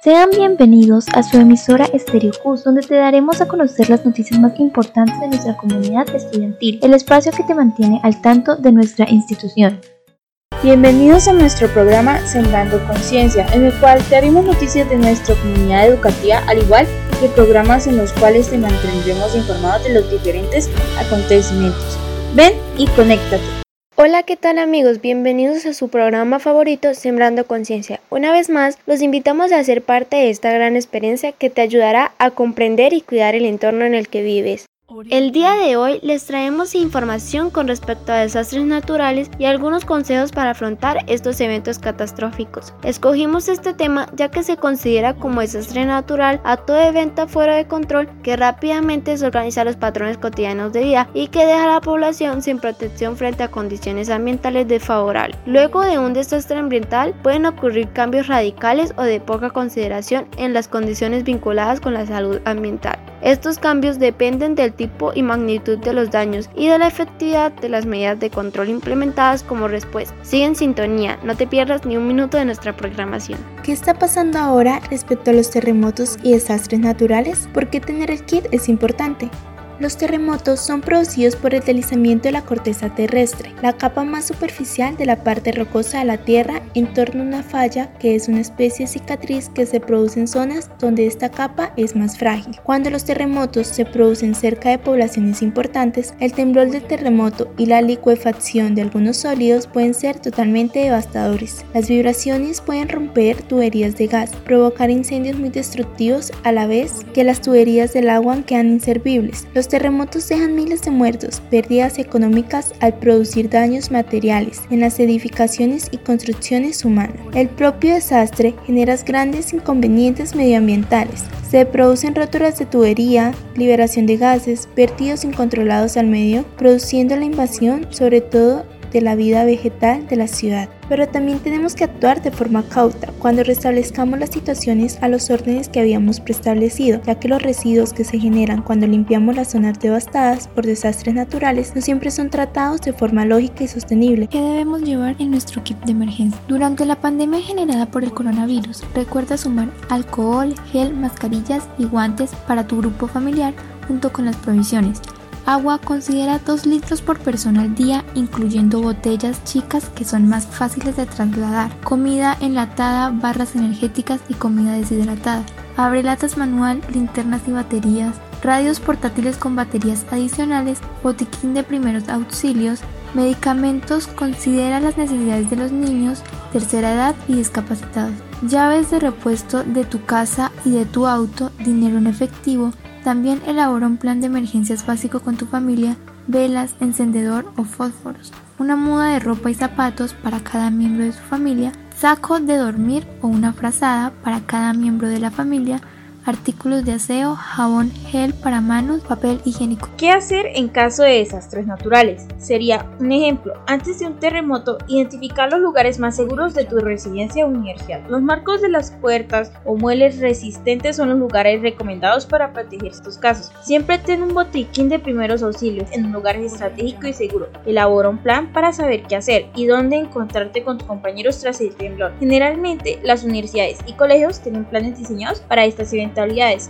Sean bienvenidos a su emisora Stereo Cus, donde te daremos a conocer las noticias más importantes de nuestra comunidad estudiantil, el espacio que te mantiene al tanto de nuestra institución. Bienvenidos a nuestro programa Sembrando Conciencia, en el cual te haremos noticias de nuestra comunidad educativa, al igual que programas en los cuales te mantendremos informados de los diferentes acontecimientos. Ven y conéctate. Hola, ¿qué tal amigos? Bienvenidos a su programa favorito Sembrando Conciencia. Una vez más, los invitamos a ser parte de esta gran experiencia que te ayudará a comprender y cuidar el entorno en el que vives. El día de hoy les traemos información con respecto a desastres naturales y algunos consejos para afrontar estos eventos catastróficos. Escogimos este tema ya que se considera como desastre natural a todo evento fuera de control que rápidamente desorganiza los patrones cotidianos de vida y que deja a la población sin protección frente a condiciones ambientales desfavorables. Luego de un desastre ambiental pueden ocurrir cambios radicales o de poca consideración en las condiciones vinculadas con la salud ambiental. Estos cambios dependen del tipo y magnitud de los daños y de la efectividad de las medidas de control implementadas como respuesta. Sigue en sintonía, no te pierdas ni un minuto de nuestra programación. ¿Qué está pasando ahora respecto a los terremotos y desastres naturales? ¿Por qué tener el kit es importante? Los terremotos son producidos por el deslizamiento de la corteza terrestre, la capa más superficial de la parte rocosa de la Tierra en torno a una falla que es una especie de cicatriz que se produce en zonas donde esta capa es más frágil. Cuando los terremotos se producen cerca de poblaciones importantes, el temblor del terremoto y la licuefacción de algunos sólidos pueden ser totalmente devastadores. Las vibraciones pueden romper tuberías de gas, provocar incendios muy destructivos a la vez que las tuberías del agua quedan inservibles. Los terremotos dejan miles de muertos, pérdidas económicas al producir daños materiales en las edificaciones y construcciones humanas. El propio desastre genera grandes inconvenientes medioambientales. Se producen roturas de tubería, liberación de gases, vertidos incontrolados al medio, produciendo la invasión sobre todo de la vida vegetal de la ciudad. Pero también tenemos que actuar de forma cauta cuando restablezcamos las situaciones a los órdenes que habíamos preestablecido, ya que los residuos que se generan cuando limpiamos las zonas devastadas por desastres naturales no siempre son tratados de forma lógica y sostenible. ¿Qué debemos llevar en nuestro kit de emergencia? Durante la pandemia generada por el coronavirus, recuerda sumar alcohol, gel, mascarillas y guantes para tu grupo familiar junto con las provisiones Agua considera 2 litros por persona al día, incluyendo botellas chicas que son más fáciles de trasladar, comida enlatada, barras energéticas y comida deshidratada. Abre latas manual, linternas y baterías, radios portátiles con baterías adicionales, botiquín de primeros auxilios, medicamentos, considera las necesidades de los niños, tercera edad y discapacitados, llaves de repuesto de tu casa y de tu auto, dinero en efectivo, también elabora un plan de emergencias básico con tu familia, velas, encendedor o fósforos, una muda de ropa y zapatos para cada miembro de su familia, saco de dormir o una frazada para cada miembro de la familia, artículos de aseo, jabón, gel para manos, papel higiénico. ¿Qué hacer en caso de desastres naturales? Sería un ejemplo, antes de un terremoto, identificar los lugares más seguros de tu residencia o. Los marcos de las puertas o muebles resistentes son los lugares recomendados para proteger estos casos. Siempre ten un botiquín de primeros auxilios en un lugar estratégico y seguro. Elabora un plan para saber qué hacer y dónde encontrarte con tus compañeros tras el temblor. Generalmente, las universidades y colegios tienen planes diseñados para estas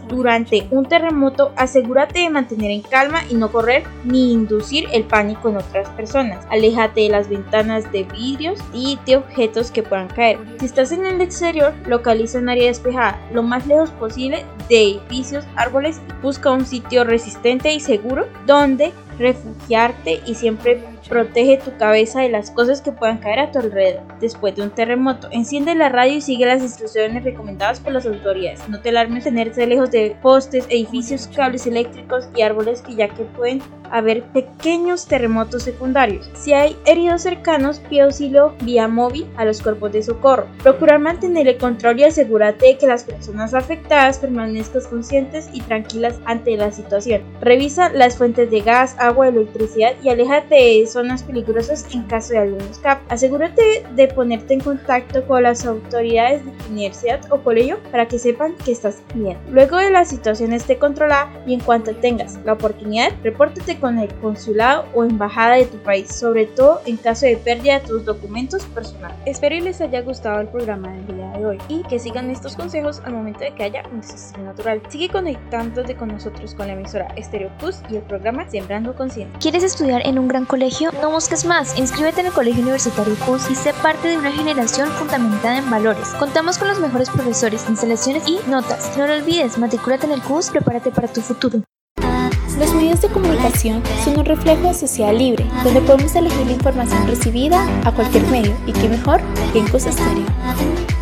durante un terremoto, asegúrate de mantener en calma y no correr ni inducir el pánico en otras personas. Aléjate de las ventanas de vidrios y de objetos que puedan caer. Si estás en el exterior, localiza un área despejada lo más lejos posible de edificios, árboles. Busca un sitio resistente y seguro donde refugiarte y siempre Protege tu cabeza de las cosas que puedan caer a tu alrededor. Después de un terremoto, enciende la radio y sigue las instrucciones recomendadas por las autoridades. No te alarmes tenerse lejos de postes, edificios, cables eléctricos y árboles que ya que pueden haber pequeños terremotos secundarios. Si hay heridos cercanos, pide auxilio vía móvil a los cuerpos de socorro. Procurar mantener el control y asegúrate de que las personas afectadas permanezcan conscientes y tranquilas ante la situación. Revisa las fuentes de gas, electricidad y aléjate de zonas peligrosas en caso de algún escape. Asegúrate de ponerte en contacto con las autoridades de tu universidad o colegio para que sepan que estás bien. Luego de la situación esté controlada y en cuanto tengas la oportunidad, repórtate con el consulado o embajada de tu país, sobre todo en caso de pérdida de tus documentos personales. Espero y les haya gustado el programa del día de hoy y que sigan estos consejos al momento de que haya un desastre natural. Sigue conectándote con nosotros con la emisora Stereo Plus y el programa Sembrando ¿Quieres estudiar en un gran colegio? No busques más. Inscríbete en el Colegio Universitario PUS y sé parte de una generación fundamentada en valores. Contamos con los mejores profesores, instalaciones y notas. No lo olvides, matricúlate en el CUS, prepárate para tu futuro. Los medios de comunicación son un reflejo de sociedad libre, donde podemos elegir la información recibida a cualquier medio, y qué mejor que en Cosa Estéreo.